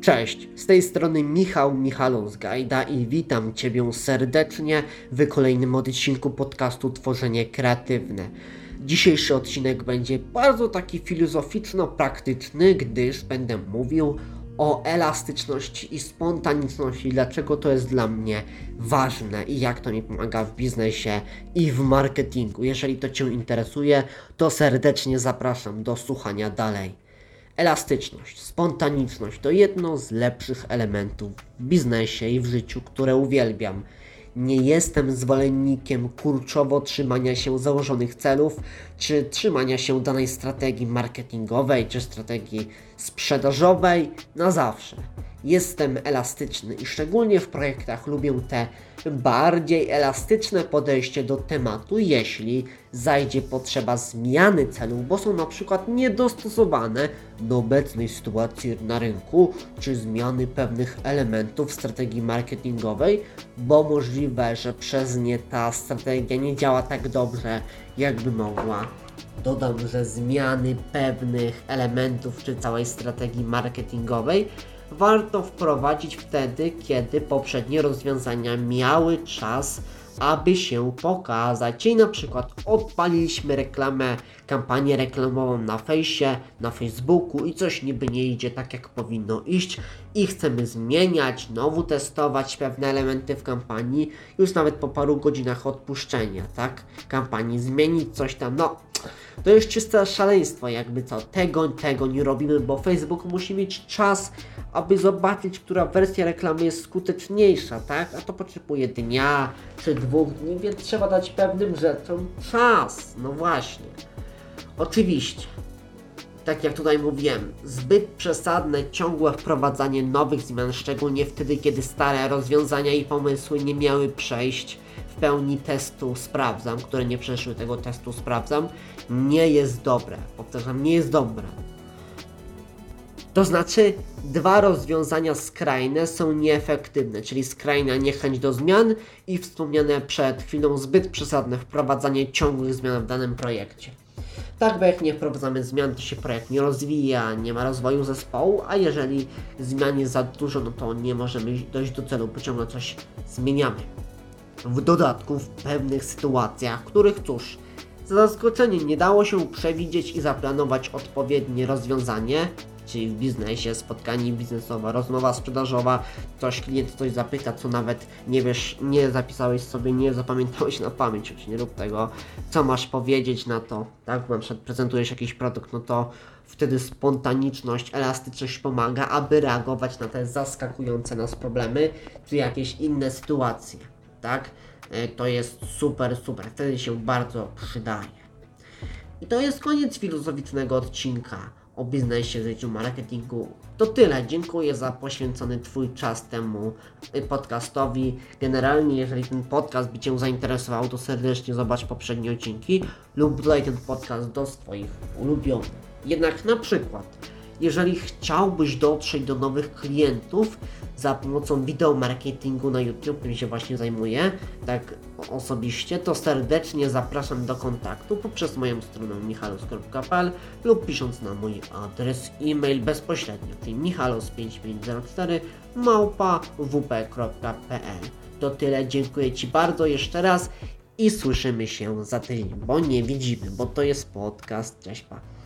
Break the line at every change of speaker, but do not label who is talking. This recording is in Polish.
Cześć, z tej strony Michał Michalon z Gajda i witam Ciebie serdecznie w kolejnym odcinku podcastu Tworzenie Kreatywne. Dzisiejszy odcinek będzie bardzo taki filozoficzno-praktyczny, gdyż będę mówił o elastyczności i spontaniczności, dlaczego to jest dla mnie ważne i jak to mi pomaga w biznesie i w marketingu. Jeżeli to Cię interesuje, to serdecznie zapraszam do słuchania dalej. Elastyczność, spontaniczność to jedno z lepszych elementów w biznesie i w życiu, które uwielbiam. Nie jestem zwolennikiem kurczowo trzymania się założonych celów, czy trzymania się danej strategii marketingowej, czy strategii sprzedażowej na zawsze. Jestem elastyczny i szczególnie w projektach lubię te bardziej elastyczne podejście do tematu, jeśli zajdzie potrzeba zmiany celów, bo są na przykład niedostosowane do obecnej sytuacji na rynku, czy zmiany pewnych elementów strategii marketingowej, bo możliwe, że przez nie ta strategia nie działa tak dobrze, jakby mogła. Dodam, że zmiany pewnych elementów czy całej strategii marketingowej warto wprowadzić wtedy, kiedy poprzednie rozwiązania miały czas, aby się pokazać. Czyli na przykład odpaliliśmy reklamę, kampanię reklamową na fejsie, na Facebooku i coś niby nie idzie tak jak powinno iść i chcemy zmieniać, znowu testować pewne elementy w kampanii, już nawet po paru godzinach odpuszczenia, tak? Kampanii zmienić coś tam, no to jest czyste szaleństwo, jakby co. Tego, tego nie robimy, bo Facebook musi mieć czas, aby zobaczyć, która wersja reklamy jest skuteczniejsza, tak? A to potrzebuje dnia czy dwóch dni, więc trzeba dać pewnym rzeczom czas. No właśnie. Oczywiście. Tak jak tutaj mówiłem, zbyt przesadne, ciągłe wprowadzanie nowych zmian, szczególnie wtedy, kiedy stare rozwiązania i pomysły nie miały przejść pełni testu sprawdzam, które nie przeszły tego testu sprawdzam, nie jest dobre. Powtarzam, nie jest dobre. To znaczy, dwa rozwiązania skrajne są nieefektywne, czyli skrajna niechęć do zmian i wspomniane przed chwilą zbyt przesadne wprowadzanie ciągłych zmian w danym projekcie. Tak, bo jak nie wprowadzamy zmian, to się projekt nie rozwija, nie ma rozwoju zespołu, a jeżeli zmian jest za dużo, no to nie możemy dojść do celu, bo ciągle coś zmieniamy. W dodatku w pewnych sytuacjach, których cóż, za zaskoczenie nie dało się przewidzieć i zaplanować odpowiednie rozwiązanie, czyli w biznesie, spotkanie biznesowe, rozmowa sprzedażowa, ktoś klient coś zapyta, co nawet nie wiesz, nie zapisałeś sobie, nie zapamiętałeś na pamięć, choć nie rób tego, co masz powiedzieć na to, tak, na przykład prezentujesz jakiś produkt, no to wtedy spontaniczność, elastyczność pomaga, aby reagować na te zaskakujące nas problemy, czy jakieś inne sytuacje, tak, E, to jest super, super, wtedy się bardzo przydaje. I to jest koniec filozoficznego odcinka o biznesie, życiu, marketingu. To tyle. Dziękuję za poświęcony Twój czas temu y, podcastowi. Generalnie, jeżeli ten podcast by Cię zainteresował, to serdecznie zobacz poprzednie odcinki lub dodaj ten podcast do swoich ulubionych. Jednak na przykład, jeżeli chciałbyś dotrzeć do nowych klientów za pomocą wideo marketingu na YouTube, tym się właśnie zajmuję, tak osobiście, to serdecznie zapraszam do kontaktu poprzez moją stronę michalos.pl lub pisząc na mój adres e-mail bezpośrednio, czyli michalos5504 małpa wp.pl. To tyle, dziękuję Ci bardzo jeszcze raz i słyszymy się za tydzień, bo nie widzimy, bo to jest podcast. Cześć, pa.